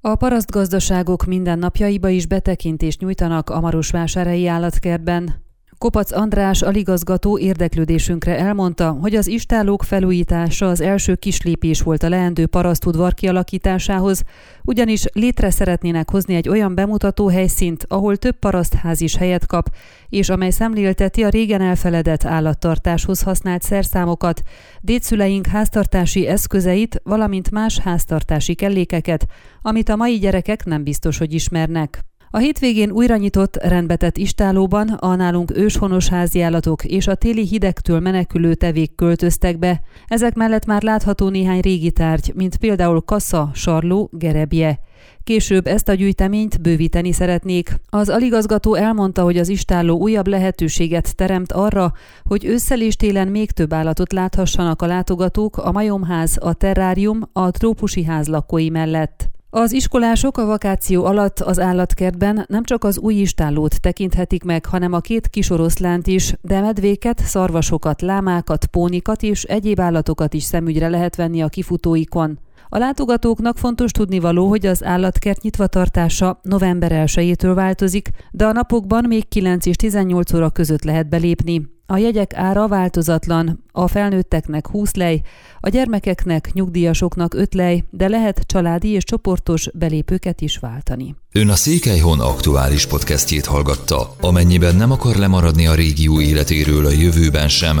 A parasztgazdaságok mindennapjaiba is betekintést nyújtanak a Marosvásárhelyi állatkertben. Kopac András aligazgató érdeklődésünkre elmondta, hogy az istálók felújítása az első kislépés volt a leendő parasztudvar kialakításához, ugyanis létre szeretnének hozni egy olyan bemutató helyszínt, ahol több parasztház is helyet kap, és amely szemlélteti a régen elfeledett állattartáshoz használt szerszámokat, dédszüleink háztartási eszközeit, valamint más háztartási kellékeket, amit a mai gyerekek nem biztos, hogy ismernek. A hétvégén újra nyitott, rendbetett istálóban a nálunk őshonos háziállatok és a téli hidegtől menekülő tevék költöztek be. Ezek mellett már látható néhány régi tárgy, mint például kassa, sarló, gerebje. Később ezt a gyűjteményt bővíteni szeretnék. Az aligazgató elmondta, hogy az istáló újabb lehetőséget teremt arra, hogy ősszel és télen még több állatot láthassanak a látogatók a majomház, a terrárium, a trópusi ház lakói mellett. Az iskolások a vakáció alatt az állatkertben nem csak az új istállót tekinthetik meg, hanem a két kisoroszlánt is, de medvéket, szarvasokat, lámákat, pónikat és egyéb állatokat is szemügyre lehet venni a kifutóikon. A látogatóknak fontos tudnivaló, hogy az állatkert nyitva tartása november 1-től változik, de a napokban még 9 és 18 óra között lehet belépni. A jegyek ára változatlan, a felnőtteknek 20 lej, a gyermekeknek, nyugdíjasoknak 5 lej, de lehet családi és csoportos belépőket is váltani. Ön a Székelyhon aktuális podcastjét hallgatta. Amennyiben nem akar lemaradni a régió életéről a jövőben sem,